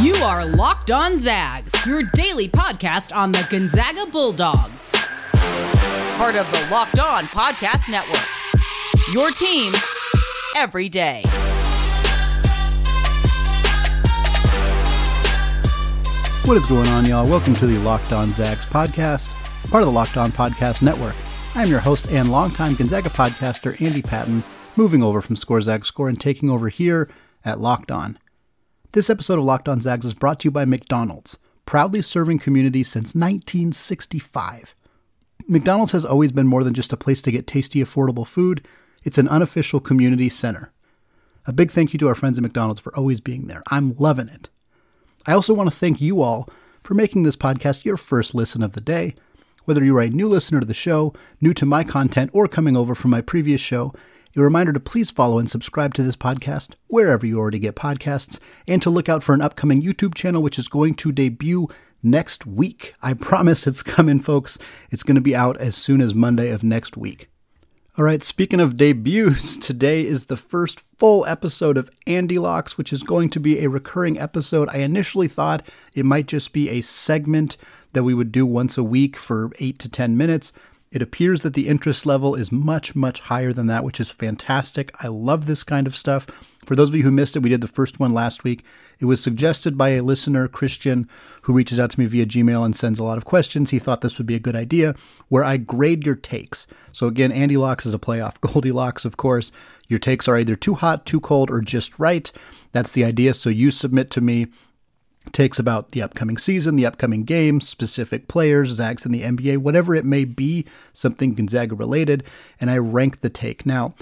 You are Locked On Zags, your daily podcast on the Gonzaga Bulldogs. Part of the Locked On Podcast Network. Your team every day. What is going on, y'all? Welcome to the Locked On Zags podcast, part of the Locked On Podcast Network. I'm your host and longtime Gonzaga podcaster, Andy Patton, moving over from Score Zag Score and taking over here at Locked On. This episode of Locked On Zags is brought to you by McDonald's, proudly serving communities since 1965. McDonald's has always been more than just a place to get tasty, affordable food, it's an unofficial community center. A big thank you to our friends at McDonald's for always being there. I'm loving it. I also want to thank you all for making this podcast your first listen of the day. Whether you are a new listener to the show, new to my content, or coming over from my previous show, a reminder to please follow and subscribe to this podcast wherever you already get podcasts, and to look out for an upcoming YouTube channel which is going to debut next week. I promise it's coming, folks. It's going to be out as soon as Monday of next week. All right, speaking of debuts, today is the first full episode of Andy Locks, which is going to be a recurring episode. I initially thought it might just be a segment that we would do once a week for eight to 10 minutes. It appears that the interest level is much, much higher than that, which is fantastic. I love this kind of stuff. For those of you who missed it, we did the first one last week. It was suggested by a listener, Christian, who reaches out to me via Gmail and sends a lot of questions. He thought this would be a good idea, where I grade your takes. So again, Andy Locks is a playoff. Goldilocks, of course. Your takes are either too hot, too cold, or just right. That's the idea. So you submit to me takes about the upcoming season, the upcoming games, specific players, Zags in the NBA, whatever it may be, something Gonzaga related, and I rank the take. Now,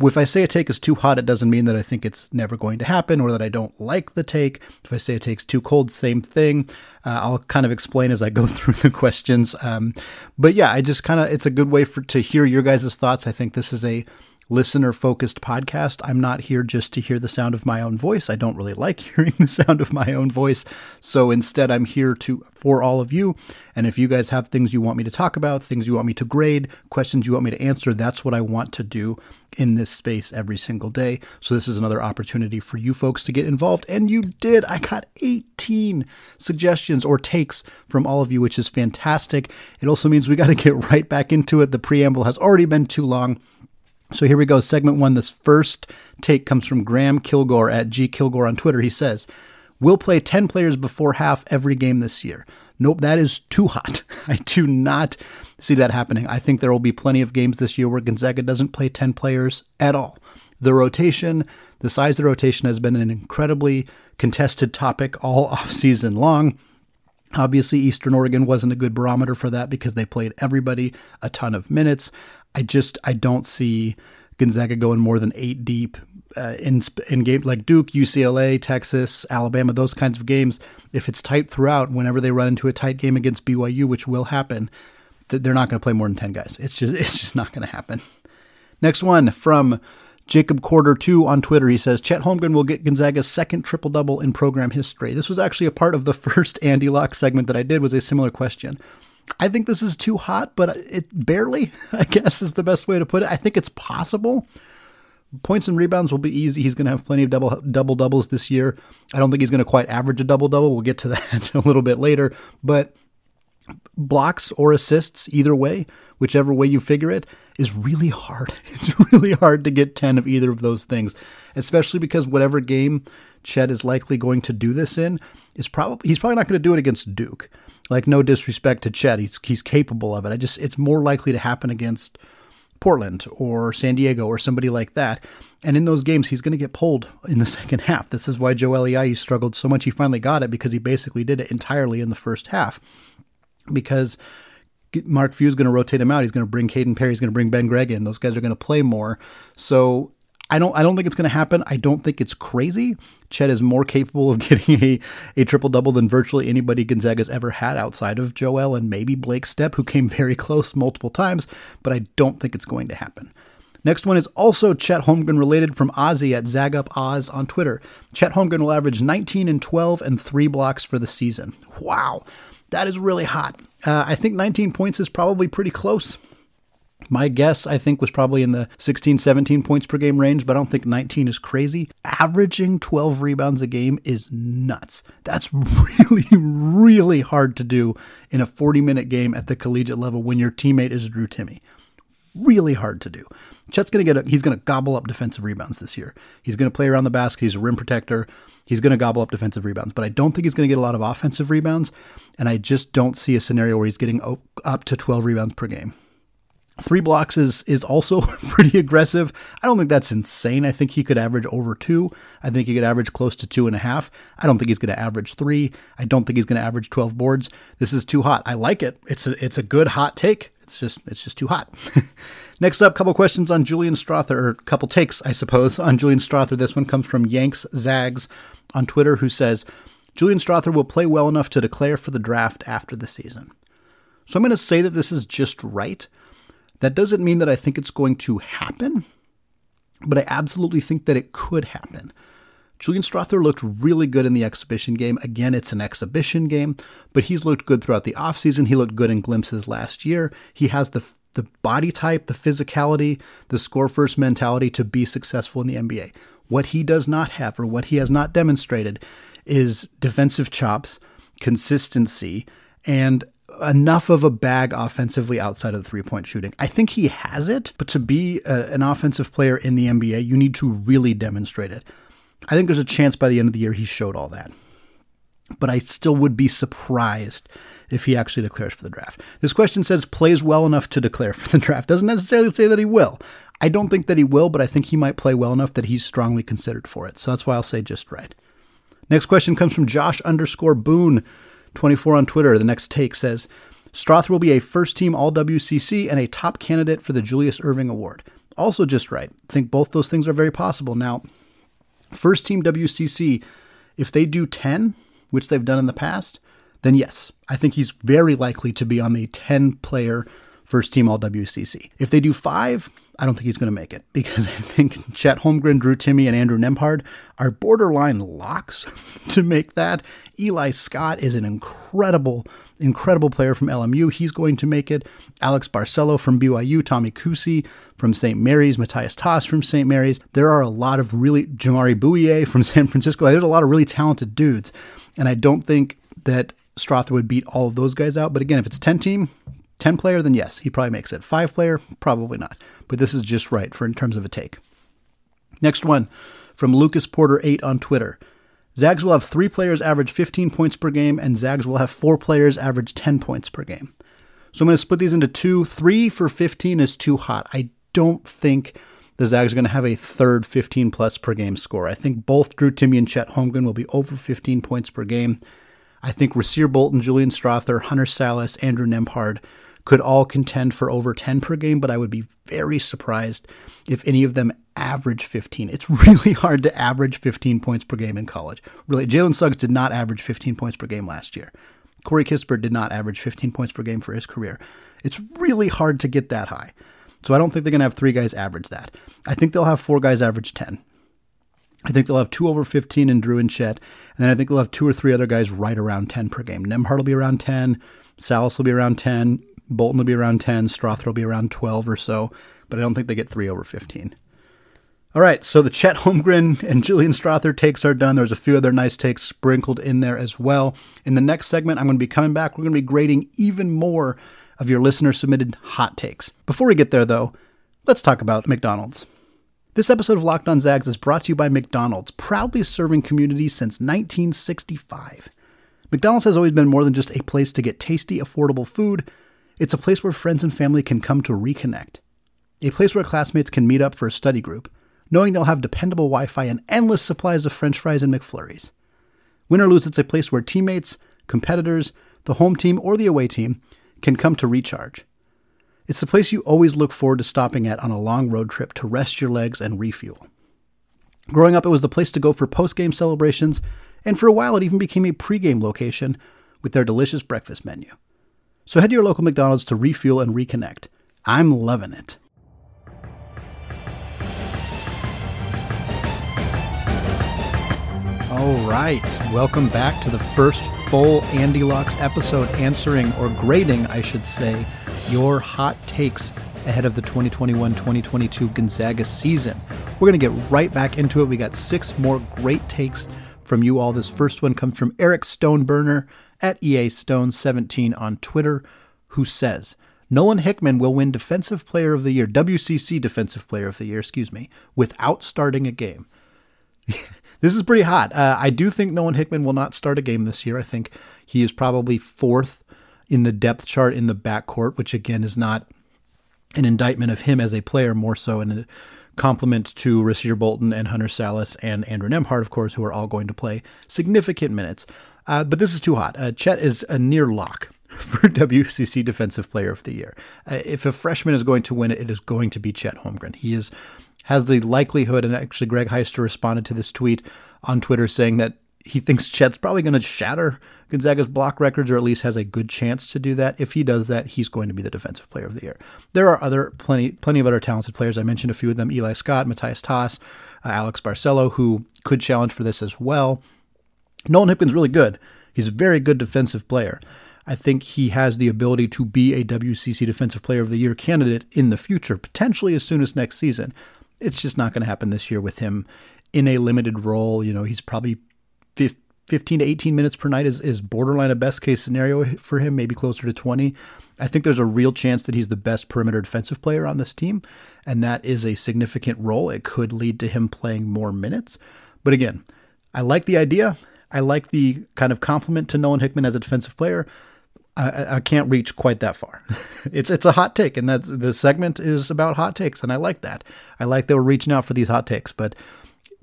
if I say a take is too hot, it doesn't mean that I think it's never going to happen or that I don't like the take. If I say a take's too cold, same thing. Uh, I'll kind of explain as I go through the questions. Um, but yeah, I just kind of, it's a good way for to hear your guys' thoughts. I think this is a listener focused podcast. I'm not here just to hear the sound of my own voice. I don't really like hearing the sound of my own voice. So instead I'm here to for all of you. And if you guys have things you want me to talk about, things you want me to grade, questions you want me to answer, that's what I want to do in this space every single day. So this is another opportunity for you folks to get involved and you did. I got 18 suggestions or takes from all of you, which is fantastic. It also means we got to get right back into it. The preamble has already been too long. So here we go. Segment one. This first take comes from Graham Kilgore at G Kilgore on Twitter. He says, We'll play 10 players before half every game this year. Nope, that is too hot. I do not see that happening. I think there will be plenty of games this year where Gonzaga doesn't play 10 players at all. The rotation, the size of the rotation has been an incredibly contested topic all offseason long. Obviously, Eastern Oregon wasn't a good barometer for that because they played everybody a ton of minutes. I just I don't see Gonzaga going more than eight deep uh, in in game like Duke, UCLA, Texas, Alabama, those kinds of games. If it's tight throughout, whenever they run into a tight game against BYU, which will happen, they're not going to play more than ten guys. It's just it's just not going to happen. Next one from Jacob Quarter 2 on Twitter. He says Chet Holmgren will get Gonzaga's second triple double in program history. This was actually a part of the first Andy Lock segment that I did was a similar question. I think this is too hot, but it barely, I guess, is the best way to put it. I think it's possible. Points and rebounds will be easy. He's going to have plenty of double double doubles this year. I don't think he's going to quite average a double double. We'll get to that a little bit later, but blocks or assists, either way, whichever way you figure it, is really hard. It's really hard to get 10 of either of those things, especially because whatever game Chet is likely going to do this in is probably he's probably not going to do it against Duke. Like no disrespect to Chet, he's he's capable of it. I just it's more likely to happen against Portland or San Diego or somebody like that. And in those games, he's going to get pulled in the second half. This is why Joel Ayayi struggled so much. He finally got it because he basically did it entirely in the first half. Because Mark Few is going to rotate him out. He's going to bring Kaden Perry. He's going to bring Ben Gregg in. Those guys are going to play more. So I don't I don't think it's going to happen. I don't think it's crazy. Chet is more capable of getting a, a triple double than virtually anybody Gonzaga's ever had outside of Joel and maybe Blake Stepp, who came very close multiple times, but I don't think it's going to happen. Next one is also Chet Holmgren related from Ozzy at ZagUpOz on Twitter. Chet Holmgren will average 19 and 12 and three blocks for the season. Wow, that is really hot. Uh, I think 19 points is probably pretty close. My guess, I think, was probably in the 16, 17 points per game range, but I don't think 19 is crazy. Averaging 12 rebounds a game is nuts. That's really, really hard to do in a 40 minute game at the collegiate level when your teammate is Drew Timme. Really hard to do. Chet's going to get a, he's going to gobble up defensive rebounds this year. He's going to play around the basket. He's a rim protector. He's going to gobble up defensive rebounds, but I don't think he's going to get a lot of offensive rebounds. And I just don't see a scenario where he's getting up to 12 rebounds per game. Three blocks is is also pretty aggressive. I don't think that's insane. I think he could average over two. I think he could average close to two and a half. I don't think he's going to average three. I don't think he's going to average twelve boards. This is too hot. I like it. It's a it's a good hot take. It's just it's just too hot. Next up, couple questions on Julian Strawther, or a couple takes, I suppose, on Julian Strawther. This one comes from Yanks Zags on Twitter, who says Julian Strawther will play well enough to declare for the draft after the season. So I'm going to say that this is just right. That doesn't mean that I think it's going to happen, but I absolutely think that it could happen. Julian Strawther looked really good in the exhibition game. Again, it's an exhibition game, but he's looked good throughout the offseason. He looked good in glimpses last year. He has the the body type, the physicality, the score first mentality to be successful in the NBA. What he does not have or what he has not demonstrated is defensive chops, consistency, and enough of a bag offensively outside of the three point shooting. I think he has it, but to be a, an offensive player in the NBA, you need to really demonstrate it. I think there's a chance by the end of the year he showed all that. But I still would be surprised if he actually declares for the draft. This question says plays well enough to declare for the draft. Doesn't necessarily say that he will. I don't think that he will, but I think he might play well enough that he's strongly considered for it. So that's why I'll say just right. Next question comes from Josh underscore Boone 24 on Twitter, the next take says Strawther will be a first team All WCC and a top candidate for the Julius Erving Award. Also, just right. Think both those things are very possible. Now, first team WCC, if they do 10, which they've done in the past, then yes, I think he's very likely to be on the 10 player first team all WCC. If they do five, I don't think he's going to make it because I think Chet Holmgren, Drew Timme, and Andrew Nembhard are borderline locks to make that. Eli Scott is an incredible, incredible player from LMU. He's going to make it. Alex Barcelo from BYU, Tommy Kuhse from St. Mary's, Matthias Tass from St. Mary's. There are a lot of really, Jamari Bouyea from San Francisco. There's a lot of really talented dudes. And I don't think that Strawther would beat all of those guys out. But again, if it's 10 team, 10 player, then yes, he probably makes it. 5 player, probably not. But this is just right for in terms of a take. Next one from Lucas Porter 8 on Twitter. Zags will have three players average 15 points per game, and Zags will have four players average 10 points per game. So I'm going to split these into two. Three for 15 is too hot. I don't think the Zags are going to have a third 15 plus per game score. I think both Drew Timme and Chet Holmgren will be over 15 points per game. I think Rasir Bolton, Julian Strawther, Hunter Sallis, Andrew Nembhard could all contend for over 10 per game, but I would be very surprised if any of them average 15. It's really hard to average 15 points per game in college. Really, Jalen Suggs did not average 15 points per game last year. Corey Kispert did not average 15 points per game for his career. It's really hard to get that high. So I don't think they're going to have three guys average that. I think they'll have four guys average 10. I think they'll have two over 15 in Drew and Chet, and then I think they'll have two or three other guys right around 10 per game. Nembhard will be around 10, Sallis will be around 10, Bolton will be around 10, Strawther will be around 12 or so, but I don't think they get three over 15. All right, so the Chet Holmgren and Julian Strawther takes are done. There's a few other nice takes sprinkled in there as well. In the next segment, I'm going to be coming back. We're going to be grading even more of your listener submitted hot takes. Before we get there, though, let's talk about McDonald's. This episode of Locked On Zags is brought to you by McDonald's, proudly serving communities since 1965. McDonald's has always been more than just a place to get tasty, affordable food. It's a place where friends and family can come to reconnect. A place where classmates can meet up for a study group, knowing they'll have dependable Wi Fi and endless supplies of french fries and McFlurries. Win or lose, it's a place where teammates, competitors, the home team, or the away team can come to recharge. It's the place you always look forward to stopping at on a long road trip to rest your legs and refuel. Growing up, it was the place to go for post game celebrations, and for a while, it even became a pre-game location with their delicious breakfast menu. So head to your local McDonald's to refuel and reconnect. I'm loving it. All right, welcome back to the first full Andy Locks episode answering or grading, I should say, your hot takes ahead of the 2021 2022 Gonzaga season. We're going to get right back into it. We got six more great takes from you all. This first one comes from Eric Stoneburner at EA Stone17 on Twitter, who says, Nolan Hickman will win Defensive Player of the Year, WCC Defensive Player of the Year, excuse me, without starting a game. this is pretty hot. Uh, I do think Nolan Hickman will not start a game this year. I think he is probably fourth in the depth chart in the backcourt, which again is not an indictment of him as a player, more so in a compliment to Rasir Bolton and Hunter Sallis and Andrew Nembhard, of course, who are all going to play significant minutes. Uh, but this is too hot. Uh, Chet is a near lock for WCC Defensive Player of the Year. Uh, if a freshman is going to win it, it is going to be Chet Holmgren. He is has the likelihood, and actually Greg Heister responded to this tweet on Twitter saying that he thinks Chet's probably going to shatter Gonzaga's block records, or at least has a good chance to do that. If he does that, he's going to be the defensive player of the year. There are other plenty, plenty of other talented players. I mentioned a few of them: Eli Scott, Matthias Tass, uh, Alex Barcelo, who could challenge for this as well. Nolan Hickman's really good. He's a very good defensive player. I think he has the ability to be a WCC Defensive Player of the Year candidate in the future, potentially as soon as next season. It's just not going to happen this year with him in a limited role. You know, he's probably 15 to 18 minutes per night is, is borderline a best case scenario for him, maybe closer to 20. I think there's a real chance that he's the best perimeter defensive player on this team, and that is a significant role. It could lead to him playing more minutes. But again, I like the idea. I like the kind of compliment to Nolan Hickman as a defensive player. I, I can't reach quite that far. it's it's a hot take, and that's the segment is about hot takes, and I like that. I like that we're reaching out for these hot takes, but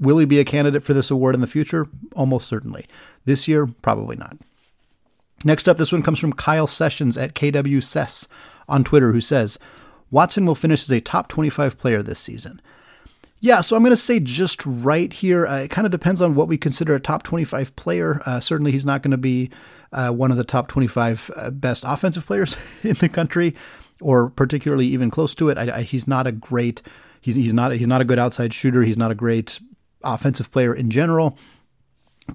Will he be a candidate for this award in the future? Almost certainly. This year, probably not. Next up, this one comes from Kyle Sessions at KWSES on Twitter, who says, Watson will finish as a top 25 player this season. Yeah, so I'm going to say just right here. Uh, it kind of depends on what we consider a top 25 player. Uh, certainly, he's not going to be uh, one of the top 25 uh, best offensive players in the country, or particularly even close to it. I, I, he's not a great. He's, he's not he's not a good outside shooter. He's not a great offensive player in general.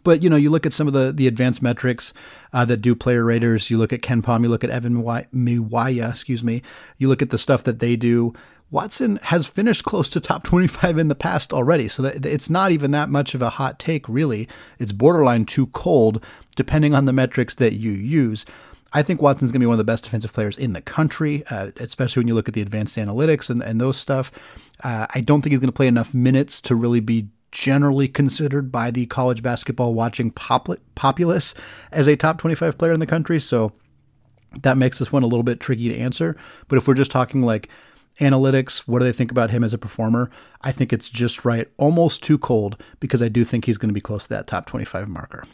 But you know, you look at some of the the advanced metrics uh, that do player raters. You look at KenPom. You look at Evan Miwaya. Excuse me. You look at the stuff that they do. Watson has finished close to top 25 in the past already, so that it's not even that much of a hot take, really. It's borderline too cold, depending on the metrics that you use. I think Watson's going to be one of the best defensive players in the country, uh, especially when you look at the advanced analytics and, and those stuff. Uh, I don't think he's going to play enough minutes to really be generally considered by the college basketball watching populace as a top 25 player in the country. So that makes this one a little bit tricky to answer. But if we're just talking like analytics, what do they think about him as a performer? I think it's just right, almost too cold, because I do think he's going to be close to that top 25 marker.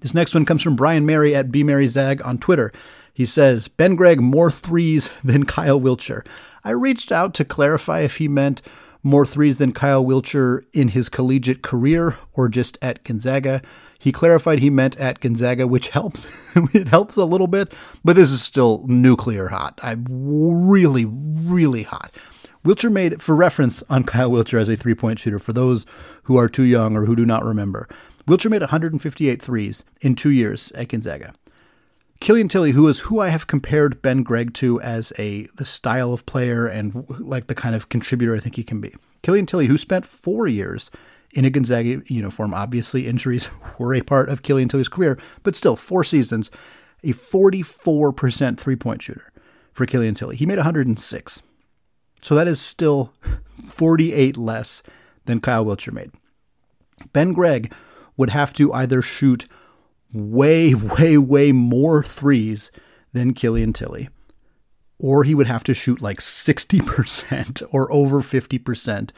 This next one comes from Brian Mary at B Mary Zag on Twitter. He says, Ben Gregg more threes than Kyle Wiltjer. I reached out to clarify if he meant more threes than Kyle Wiltjer in his collegiate career or just at Gonzaga. He clarified he meant at Gonzaga, which helps. it helps a little bit, but this is still nuclear hot. I'm really, really hot. Wiltjer made, for reference on Kyle Wiltjer as a three point shooter, for those who are too young or who do not remember, Wiltjer made 158 threes in two years at Gonzaga. Killian Tillie, who is who I have compared Ben Gregg to as a the style of player and like the kind of contributor I think he can be. Killian Tillie, who spent four years in a Gonzaga uniform, obviously injuries were a part of Killian Tillie's career, but still four seasons, a 44% three point shooter for Killian Tillie. He made 106. So that is still 48 less than Kyle Wiltjer made. Ben Gregg would have to either shoot way, way, way more threes than Killian Tillie. Or he would have to shoot like 60% or over 50%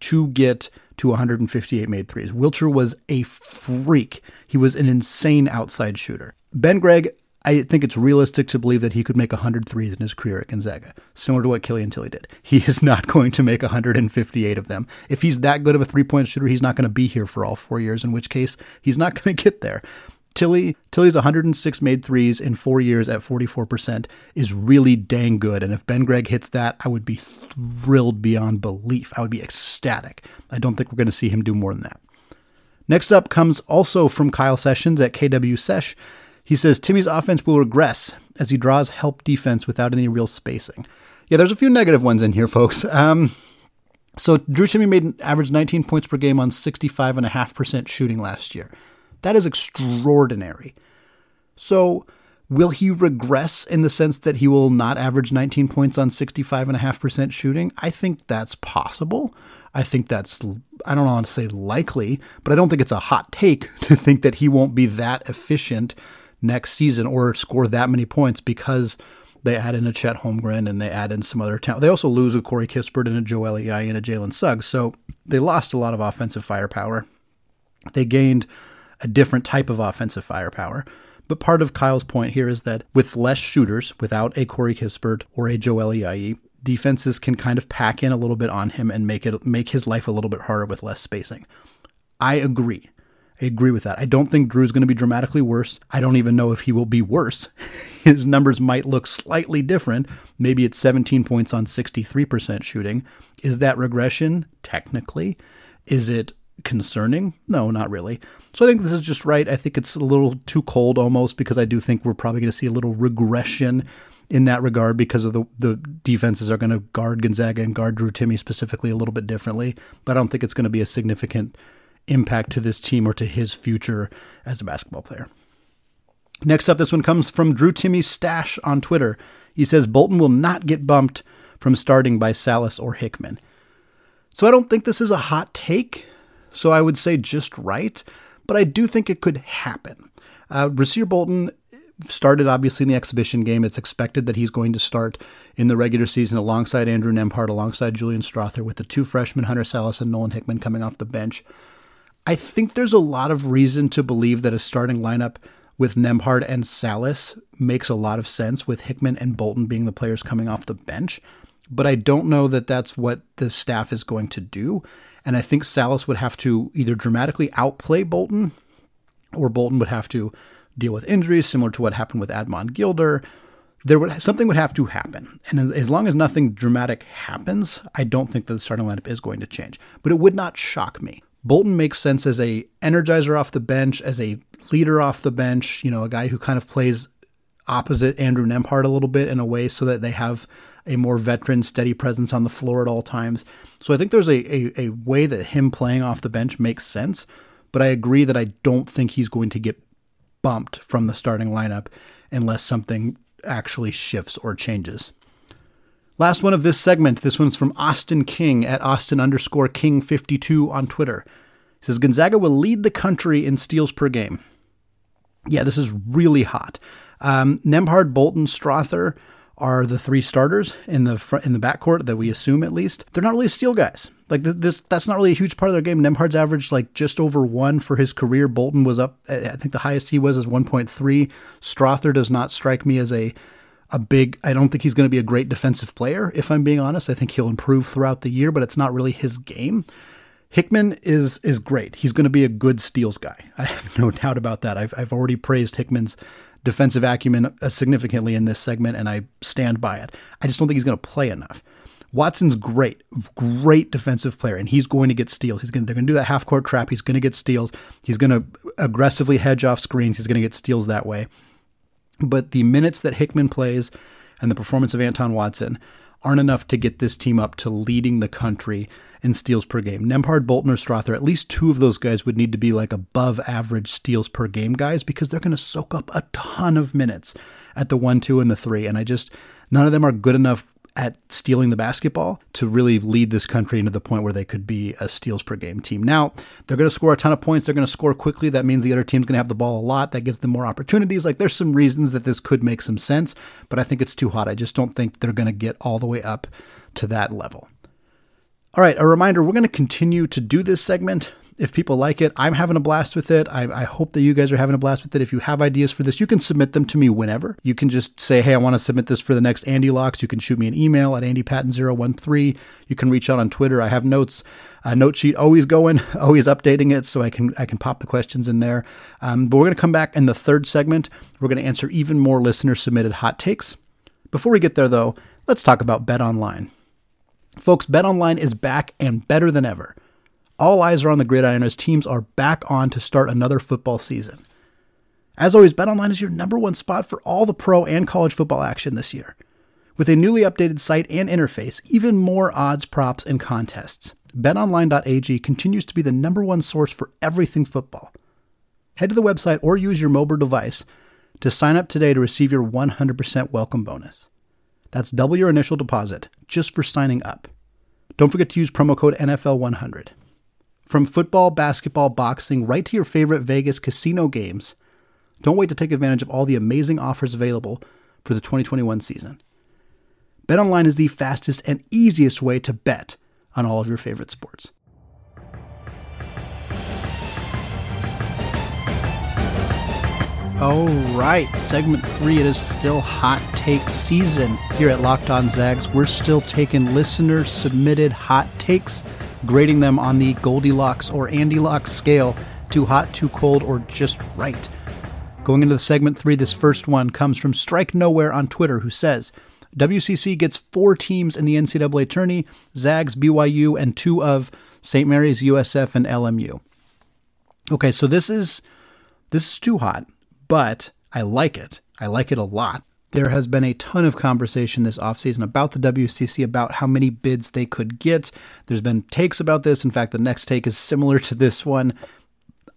to get to 158 made threes. Wiltjer was a freak. He was an insane outside shooter. Ben Gregg, I think it's realistic to believe that he could make 100 threes in his career at Gonzaga, similar to what Killian Tillie did. He is not going to make 158 of them. If he's that good of a three point shooter, he's not going to be here for all four years, in which case he's not going to get there. Tillie Tillie's 106 made threes in four years at 44% is really dang good. And if Ben Gregg hits that, I would be thrilled beyond belief. I would be ecstatic. I don't think we're going to see him do more than that. Next up comes also from Kyle Sessions at KW Sesh. He says Timme's offense will regress as he draws help defense without any real spacing. Yeah, there's a few negative ones in here, folks. Um, so Drew Timme made an average 19 points per game on 65.5% shooting last year. That is extraordinary. So will he regress in the sense that he will not average 19 points on 65.5% shooting? I think that's possible. I think that's, I don't want to say likely, but I don't think it's a hot take to think that he won't be that efficient next season or score that many points because they add in a Chet Holmgren and they add in some other talent. They also lose a Corey Kispert and a Joel Ayayi and a Jalen Suggs. So they lost a lot of offensive firepower. They gained a different type of offensive firepower. But part of Kyle's point here is that with less shooters, without a Corey Kispert or a Joel Ayayi, defenses can kind of pack in a little bit on him and make it make his life a little bit harder with less spacing. I agree. I agree with that. I don't think Drew's going to be dramatically worse. I don't even know if he will be worse. His numbers might look slightly different. Maybe it's 17 points on 63% shooting. Is that regression? Technically. Is it concerning? No, not really. So I think this is just right. I think it's a little too cold almost because I do think we're probably going to see a little regression in that regard because of the the defenses are going to guard Gonzaga and guard Drew Timme specifically a little bit differently. But I don't think it's going to be a significant impact to this team or to his future as a basketball player. Next up, this one comes from Drew Timme's stash on Twitter. He says Bolton will not get bumped from starting by Sallis or Hickman. So I don't think this is a hot take. So I would say just right, but I do think it could happen. Uh, Rasir Bolton started obviously in the exhibition game. It's expected that he's going to start in the regular season alongside Andrew Nembhard, alongside Julian Strawther, with the two freshmen, Hunter Sallis and Nolan Hickman, coming off the bench. I think there's a lot of reason to believe that a starting lineup with Nembhard and Sallis makes a lot of sense with Hickman and Bolton being the players coming off the bench. But I don't know that that's what the staff is going to do. And I think Sallis would have to either dramatically outplay Bolton or Bolton would have to deal with injuries similar to what happened with Admon Gilder. There would something would have to happen, and as long as nothing dramatic happens, I don't think that the starting lineup is going to change. But it would not shock me. Bolton makes sense as a energizer off the bench, as a leader off the bench, you know, a guy who kind of plays opposite Andrew Nembhard a little bit in a way so that they have a more veteran, steady presence on the floor at all times. So I think there's a, a, a way that him playing off the bench makes sense, but I agree that I don't think he's going to get bumped from the starting lineup unless something actually shifts or changes. Last one of this segment. This one's from Austin King at Austin underscore King 52 on Twitter. He says Gonzaga will lead the country in steals per game. Yeah, this is really hot. Um, Nembhard, Bolton, Strawther are the three starters in the front, in the backcourt that we assume at least. They're not really steal guys. Like this, that's not really a huge part of their game. Nembhard's averaged like just over one for his career. Bolton was up. I think the highest he was is 1.3. Strawther does not strike me as a a big. I don't think he's going to be a great defensive player. If I'm being honest, I think he'll improve throughout the year, but it's not really his game. Hickman is is great. He's going to be a good steals guy. I have no doubt about that. I've I've already praised Hickman's defensive acumen uh, significantly in this segment, and I stand by it. I just don't think he's going to play enough. Watson's great, great defensive player, and he's going to get steals. He's going they're going to do that half court trap. He's going to get steals. He's going to aggressively hedge off screens. He's going to get steals that way. But the minutes that Hickman plays and the performance of Anton Watson aren't enough to get this team up to leading the country in steals per game. Nembhard, Bolton, or Strawther, at least two of those guys would need to be like above average steals per game guys because they're going to soak up a ton of minutes at the one, two, and the three. And I just, none of them are good enough at stealing the basketball to really lead this country into the point where they could be a steals per game team. Now, they're going to score a ton of points. They're going to score quickly. That means the other team's going to have the ball a lot. That gives them more opportunities. Like, there's some reasons that this could make some sense, but I think it's too hot. I just don't think they're going to get all the way up to that level. All right, a reminder we're going to continue to do this segment if people like it, I'm having a blast with it. I, I, hope that you guys are having a blast with it. If you have ideas for this, you can submit them to me whenever. You can just say, hey, I want to submit this for the next Andy Locks. You can shoot me an email at andypatton013. You can reach out on Twitter. I have notes, a note sheet always going, always updating it, so I can I can pop the questions in there. Um, but we're going to come back in the third segment. We're going to answer even more listener submitted hot takes. Before we get there, though, let's talk about Bet Online. Folks, Bet Online is back and better than ever. All eyes are on the gridiron as teams are back on to start another football season. As always, BetOnline is your number one spot for all the pro and college football action this year. With a newly updated site and interface, even more odds, props, and contests, betonline.ag continues to be the number one source for everything football. Head to the website or use your mobile device to sign up today to receive your 100% welcome bonus. That's double your initial deposit just for signing up. Don't forget to use promo code NFL100. From football, basketball, boxing, right to your favorite Vegas casino games, don't wait to take advantage of all the amazing offers available for the 2021 season. BetOnline is the fastest and easiest way to bet on all of your favorite sports. All right, segment three. It is still hot take season here at Locked On Zags. We're still taking listener submitted hot takes, grading them on the Goldilocks or Andy Locks scale too hot, too cold, or just right. Going into the segment three, this first one comes from Strike Nowhere on Twitter, who says WCC gets four teams in the NCAA tourney Zags, BYU, and two of St. Mary's, USF, and LMU. Okay, so this is this is too hot but I like it. I like it a lot. There has been a ton of conversation this offseason about the WCC, about how many bids they could get. There's been takes about this. In fact, the next take is similar to this one.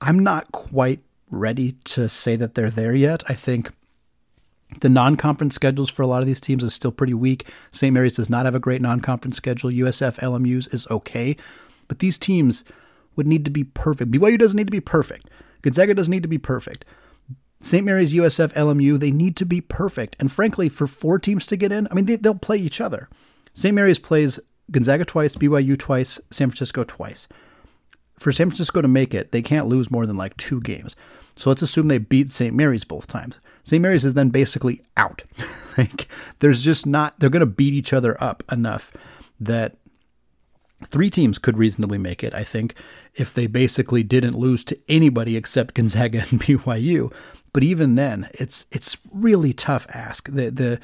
I'm not quite ready to say that they're there yet. I think the non conference schedules for a lot of these teams is still pretty weak. St. Mary's does not have a great non conference schedule. USF LMU's is okay. But these teams would need to be perfect. BYU doesn't need to be perfect. Gonzaga doesn't need to be perfect. St. Mary's, USF, LMU, they need to be perfect. And frankly, for four teams to get in, I mean, they, they'll play each other. St. Mary's plays Gonzaga twice, BYU twice, San Francisco twice. For San Francisco to make it, they can't lose more than like two games. So let's assume they beat St. Mary's both times. St. Mary's is then basically out. like there's just not they're going to beat each other up enough that three teams could reasonably make it, I think, if they basically didn't lose to anybody except Gonzaga and BYU. But even then, it's it's really tough ask. The the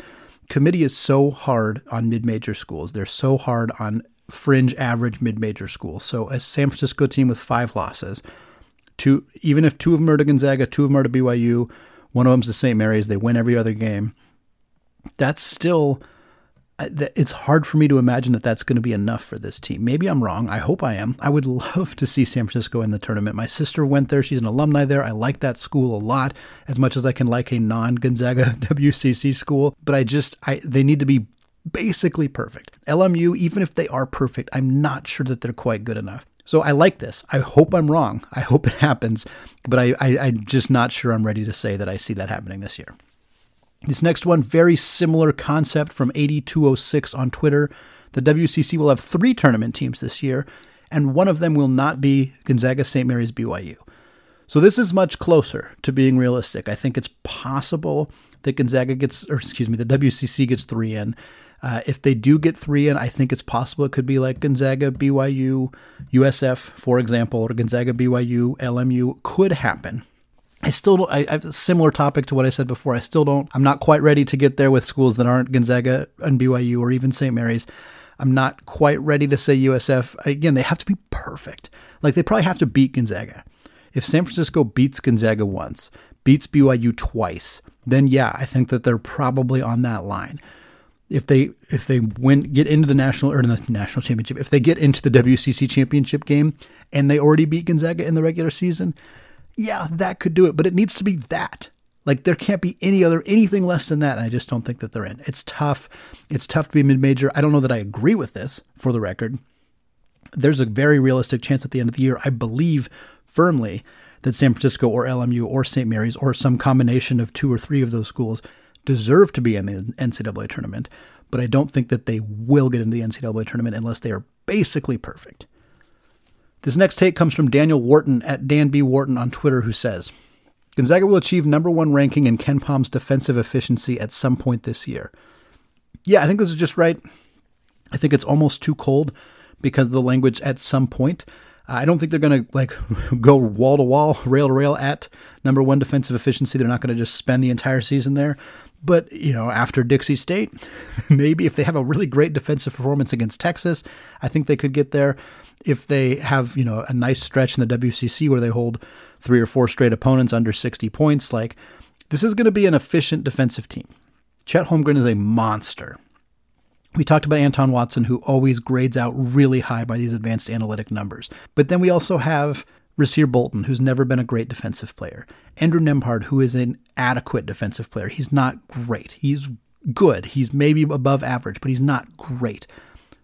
committee is so hard on mid-major schools. They're so hard on fringe average mid-major schools. So a San Francisco team with five losses, two even if two of them are to Gonzaga, two of them are to BYU, one of them's to St. Mary's, they win every other game. That's still it's hard for me to imagine that that's going to be enough for this team. Maybe I'm wrong. I hope I am. I would love to see San Francisco in the tournament. My sister went there. She's an alumni there. I like that school a lot, as much as I can like a non-Gonzaga WCC school. But I just, I they need to be basically perfect. LMU, even if they are perfect, I'm not sure that they're quite good enough. So I like this. I hope I'm wrong. I hope it happens, but I, I, I'm just not sure I'm ready to say that I see that happening this year. This next one, very similar concept from 8206 on Twitter. The WCC will have three tournament teams this year, and one of them will not be Gonzaga, St. Mary's, BYU. So this is much closer to being realistic. I think it's possible that Gonzaga gets, or excuse me, the WCC gets three in. Uh, if they do get three in, I think it's possible it could be like Gonzaga, BYU, USF, for example, or Gonzaga, BYU, LMU could happen. I still don't, I, I have a similar topic to what I said before. I still don't, I'm not quite ready to get there with schools that aren't Gonzaga and BYU or even St. Mary's. I'm not quite ready to say USF. Again, they have to be perfect. Like they probably have to beat Gonzaga. If San Francisco beats Gonzaga once, beats BYU twice, then yeah, I think that they're probably on that line. If they if they win get into the national or the national championship, if they get into the WCC championship game and they already beat Gonzaga in the regular season, yeah, that could do it, but it needs to be that. Like there can't be any other anything less than that. And I just don't think that they're in. It's tough. It's tough to be a mid major. I don't know that I agree with this for the record. There's a very realistic chance at the end of the year. I believe firmly that San Francisco or LMU or St. Mary's or some combination of two or three of those schools deserve to be in the NCAA tournament. But I don't think that they will get into the NCAA tournament unless they are basically perfect. This next take comes from Daniel Wharton at Dan B. Wharton on Twitter, who says Gonzaga will achieve number one ranking in KenPom's defensive efficiency at some point this year. Yeah, I think this is just right. I think it's almost too cold because of the language at some point. I don't think they're going to like go wall to wall, rail to rail at number one defensive efficiency. They're not going to just spend the entire season there. But, you know, after Dixie State, maybe if they have a really great defensive performance against Texas, I think they could get there if they have, you know, a nice stretch in the WCC where they hold three or four straight opponents under 60 points, like this is going to be an efficient defensive team. Chet Holmgren is a monster. We talked about Anton Watson, who always grades out really high by these advanced analytic numbers. But then we also have Rasir Bolton, who's never been a great defensive player. Andrew Nembhard, who is an adequate defensive player. He's not great. He's good. He's maybe above average, but he's not great.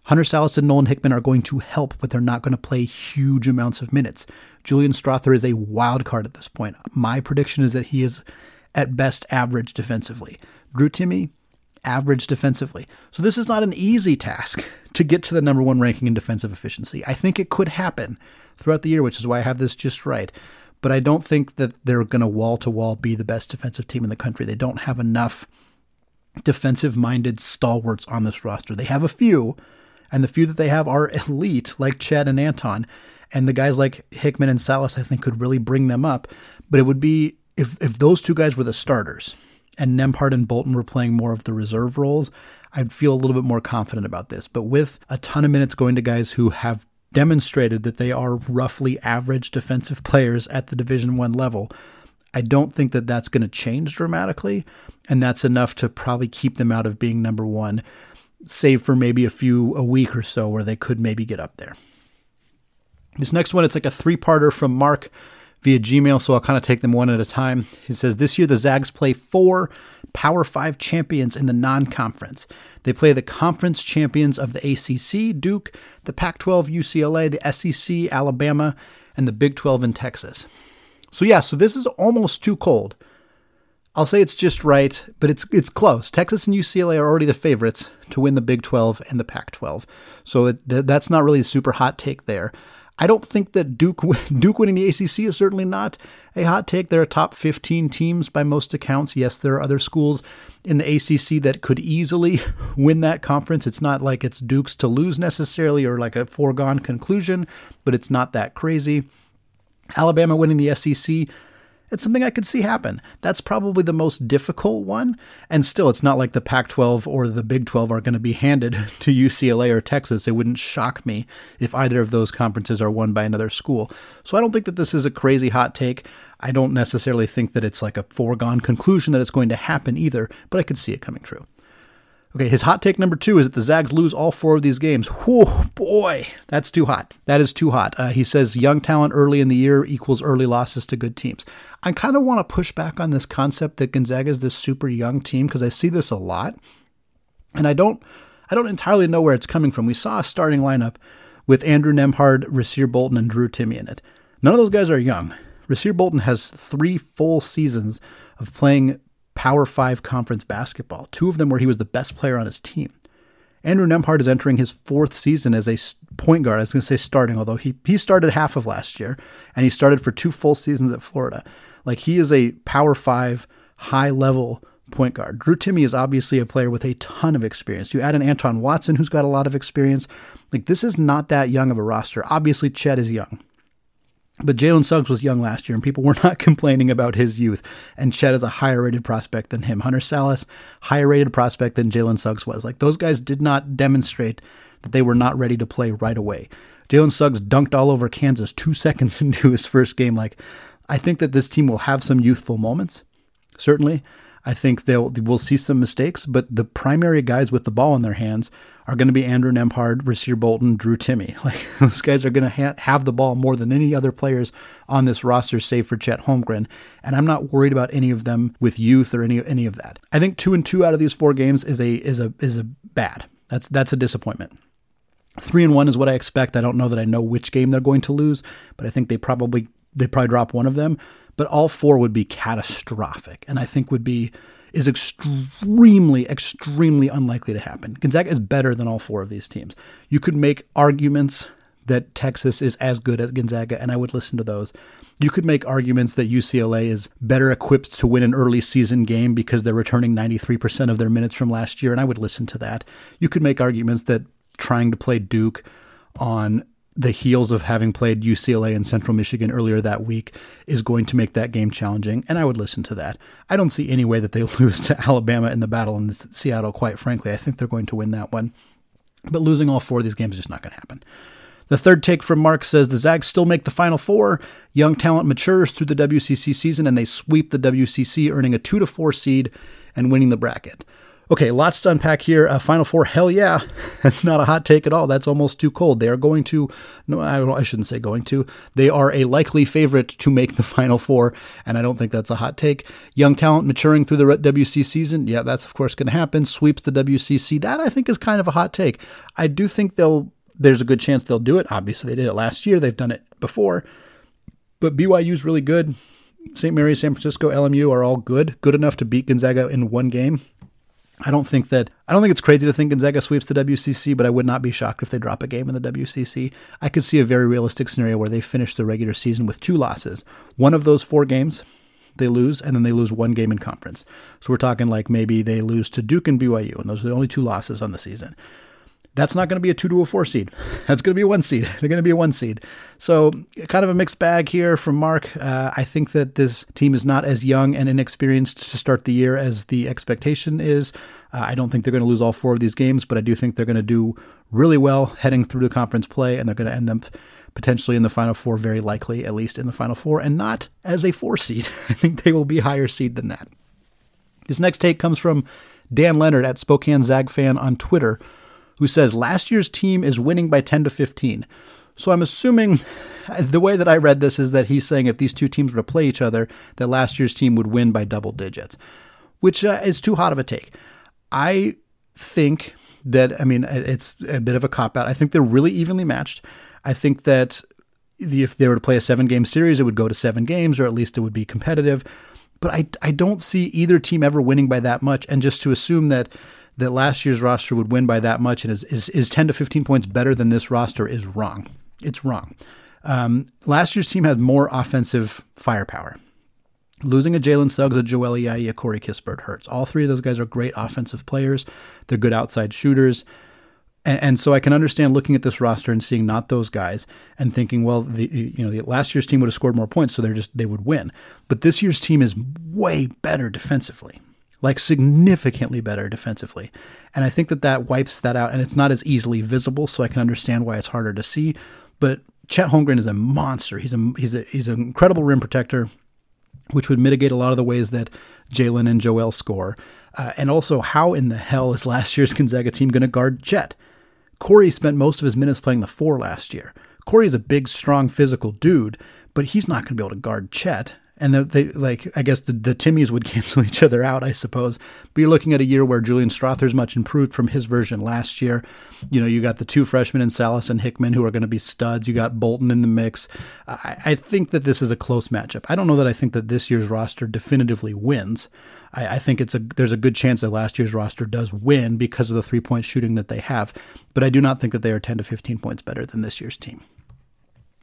Hunter Sallis and Nolan Hickman are going to help, but they're not going to play huge amounts of minutes. Julian Strawther is a wild card at this point. My prediction is that he is at best average defensively. Drew Timme, average defensively. So this is not an easy task to get to the number one ranking in defensive efficiency. I think it could happen throughout the year, which is why I have this just right. But I don't think that they're going to wall to wall be the best defensive team in the country. They don't have enough defensive minded stalwarts on this roster. They have a few, and the few that they have are elite, like Chet and Anton. And the guys like Hickman and Sallis, I think, could really bring them up. But it would be if if those two guys were the starters and Nembhard and Bolton were playing more of the reserve roles, I'd feel a little bit more confident about this. But with a ton of minutes going to guys who have demonstrated that they are roughly average defensive players at the Division 1 level, I don't think that that's going to change dramatically, and that's enough to probably keep them out of being number 1, save for maybe a few a week or so where they could maybe get up there. This next one, it's like a three-parter from Mark via Gmail, so I'll kind of take them one at a time. He says this year the Zags play four Power Five champions in the non conference. They play the conference champions of the ACC, Duke, the Pac 12, UCLA, the SEC, Alabama, and the Big 12 in Texas. So, yeah, so this is almost too cold. I'll say it's just right, but it's it's close. Texas and UCLA are already the favorites to win the Big 12 and the Pac 12. So it, that's not really a super hot take there. I don't think that Duke Duke winning the ACC is certainly not a hot take. They're a top 15 teams by most accounts. Yes, there are other schools in the ACC that could easily win that conference. It's not like it's Duke's to lose necessarily or like a foregone conclusion, but it's not that crazy. Alabama winning the SEC, it's something I could see happen. That's probably the most difficult one. And still, it's not like the Pac 12 or the Big 12 are going to be handed to UCLA or Texas. It wouldn't shock me if either of those conferences are won by another school. So I don't think that this is a crazy hot take. I don't necessarily think that it's like a foregone conclusion that it's going to happen either, but I could see it coming true. Okay, his hot take number two is that the Zags lose all four of these games. Whew, boy, that's too hot. That is too hot. Uh, he says young talent early in the year equals early losses to good teams. I kind of want to push back on this concept that Gonzaga is this super young team because I see this a lot, and I don't, I don't entirely know where it's coming from. We saw a starting lineup with Andrew Nembhard, Rasir Bolton, and Drew Timme in it. None of those guys are young. Rasir Bolton has three full seasons of playing Power 5 conference basketball, two of them where he was the best player on his team. Andrew Nembhard is entering his fourth season as a point guard. I was going to say starting, although he, he started half of last year and he started for two full seasons at Florida. Like he is a Power 5 high level point guard. Drew Timme is obviously a player with a ton of experience. You add an Anton Watson who's got a lot of experience. Like this is not that young of a roster. Obviously, Chet is young. But Jalen Suggs was young last year, and people were not complaining about his youth. And Chet is a higher rated prospect than him. Hunter Sallis, higher rated prospect than Jalen Suggs was. Like those guys did not demonstrate that they were not ready to play right away. Jalen Suggs dunked all over Kansas two seconds into his first game. Like, I think that this team will have some youthful moments, certainly. I think they'll we'll see some mistakes, but the primary guys with the ball in their hands are going to be Andrew Nembhard, Rasir Bolton, Drew Timme. Like those guys are going to ha- have the ball more than any other players on this roster, save for Chet Holmgren. And I'm not worried about any of them with youth or any any of that. I think two and two out of these four games is a is a is a bad. That's that's a disappointment. Three and one is what I expect. I don't know that I know which game they're going to lose, but I think they probably they probably drop one of them but all four would be catastrophic and I think would be is extremely, extremely unlikely to happen. Gonzaga is better than all four of these teams. You could make arguments that Texas is as good as Gonzaga, and I would listen to those. You could make arguments that UCLA is better equipped to win an early season game because they're returning 93% of their minutes from last year, and I would listen to that. You could make arguments that trying to play Duke on the heels of having played UCLA and Central Michigan earlier that week is going to make that game challenging, and I would listen to that. I don't see any way that they lose to Alabama in the battle in Seattle, quite frankly. I think they're going to win that one. But losing all four of these games is just not going to happen. The third take from Mark says the Zags still make the Final Four. Young talent matures through the WCC season, and they sweep the WCC, earning a 2 to 4 seed and winning the bracket. Okay, lots to unpack here. Uh, Final Four, hell yeah. That's not a hot take at all. That's almost too cold. They are going to, no, I, I shouldn't say going to. They are a likely favorite to make the Final Four, and I don't think that's a hot take. Young talent maturing through the WC season, yeah, that's of course going to happen. Sweeps the WCC, that I think is kind of a hot take. I do think they'll, there's a good chance they'll do it. Obviously, they did it last year, they've done it before, but BYU's really good. St. Mary's, San Francisco, LMU are all good, good enough to beat Gonzaga in one game. I don't think that I don't think it's crazy to think Gonzaga sweeps the WCC, but I would not be shocked if they drop a game in the WCC. I could see a very realistic scenario where they finish the regular season with two losses. One of those four games they lose, and then they lose one game in conference. So we're talking like maybe they lose to Duke and BYU, and those are the only two losses on the season that's not going to be a two to a four seed. That's going to be a one seed. They're going to be a one seed. So, kind of a mixed bag here from Mark. Uh, I think that this team is not as young and inexperienced to start the year as the expectation is. Uh, I don't think they're going to lose all four of these games, but I do think they're going to do really well heading through the conference play, and they're going to end up potentially in the final four, very likely, at least in the final four, and not as a four seed. I think they will be higher seed than that. This next take comes from Dan Leonard at Spokane Zag fan on Twitter who says last year's team is winning by 10 to 15. So I'm assuming the way that I read this is that he's saying if these two teams were to play each other, that last year's team would win by double digits, which uh, is too hot of a take. I think that, I mean, it's a bit of a cop out. I think they're really evenly matched. I think that if they were to play a seven game series, it would go to seven games, or at least it would be competitive. But I, I don't see either team ever winning by that much. And just to assume that that last year's roster would win by that much and is, is, is 10 to 15 points better than this roster is wrong. It's wrong. Um, last year's team had more offensive firepower. Losing a Jalen Suggs, a Joel Ayayi, a Corey Kispert hurts. All three of those guys are great offensive players. They're good outside shooters. And, and, so I can understand looking at this roster and seeing not those guys and thinking, well, the you know the last year's team would have scored more points, so they're just they would win. But this year's team is way better defensively like significantly better defensively. And I think that that wipes that out, and it's not as easily visible, so I can understand why it's harder to see. But Chet Holmgren is a monster. He's a he's a he's an incredible rim protector, which would mitigate a lot of the ways that Jalen and Joel score. Uh, and also, how in the hell is last year's Gonzaga team going to guard Chet? Corey spent most of his minutes playing the four last year. Corey is a big, strong, physical dude, but he's not going to be able to guard Chet and they like I guess the, the Timmies would cancel each other out, I suppose. But you're looking at a year where Julian Strawther's much improved from his version last year. You know, you got the two freshmen in Sallis and Hickman who are going to be studs. You got Bolton in the mix. I, I, think that this is a close matchup. I don't know that I think that this year's roster definitively wins. I, I think it's a there's a good chance that last year's roster does win because of the three point shooting that they have. But I do not think that they are 10 to 15 points better than this year's team.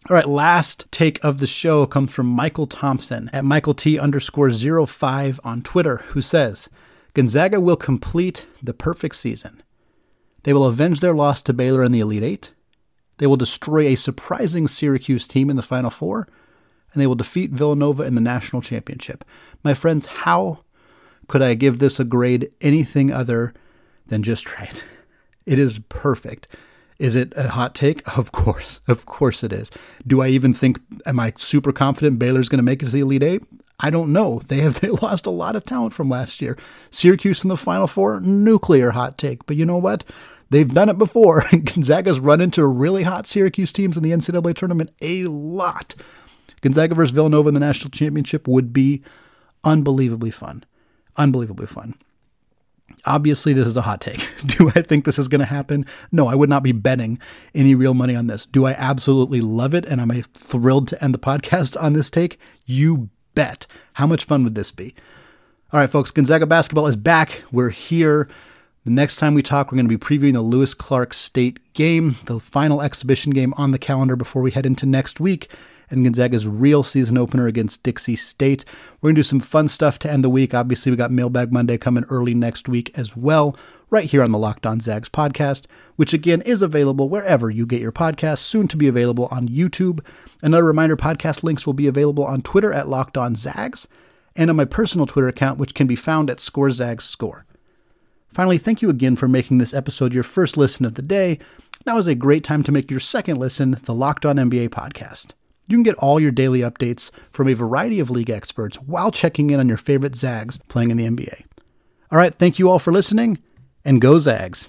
All right, last take of the show comes from Michael Thompson at Michael T underscore 05 on Twitter, who says Gonzaga will complete the perfect season. They will avenge their loss to Baylor in the Elite Eight. They will destroy a surprising Syracuse team in the Final Four. And they will defeat Villanova in the national championship. My friends, how could I give this a grade anything other than just right? It is perfect. Is it a hot take? Of course. Of course it is. Do I even think, am I super confident Baylor's going to make it to the Elite Eight? I don't know. They have they lost a lot of talent from last year. Syracuse in the Final Four, nuclear hot take. But you know what? They've done it before. Gonzaga's run into really hot Syracuse teams in the NCAA tournament a lot. Gonzaga versus Villanova in the national championship would be unbelievably fun. Unbelievably fun. Obviously, this is a hot take. Do I think this is going to happen? No, I would not be betting any real money on this. Do I absolutely love it? And am I thrilled to end the podcast on this take? You bet. How much fun would this be? All right, folks, Gonzaga basketball is back. We're here. The next time we talk, we're going to be previewing the Lewis Clark State game, the final exhibition game on the calendar before we head into next week and Gonzaga's real season opener against Dixie State. We're going to do some fun stuff to end the week. Obviously, we got Mailbag Monday coming early next week as well, right here on the Locked On Zags podcast, which again is available wherever you get your podcast, soon to be available on YouTube. Another reminder podcast links will be available on Twitter at Locked On Zags and on my personal Twitter account, which can be found at ScoreZagsScore. Score. Finally, thank you again for making this episode your first listen of the day. Now is a great time to make your second listen, the Locked On NBA podcast. You can get all your daily updates from a variety of league experts while checking in on your favorite Zags playing in the NBA. All right, thank you all for listening, and go Zags.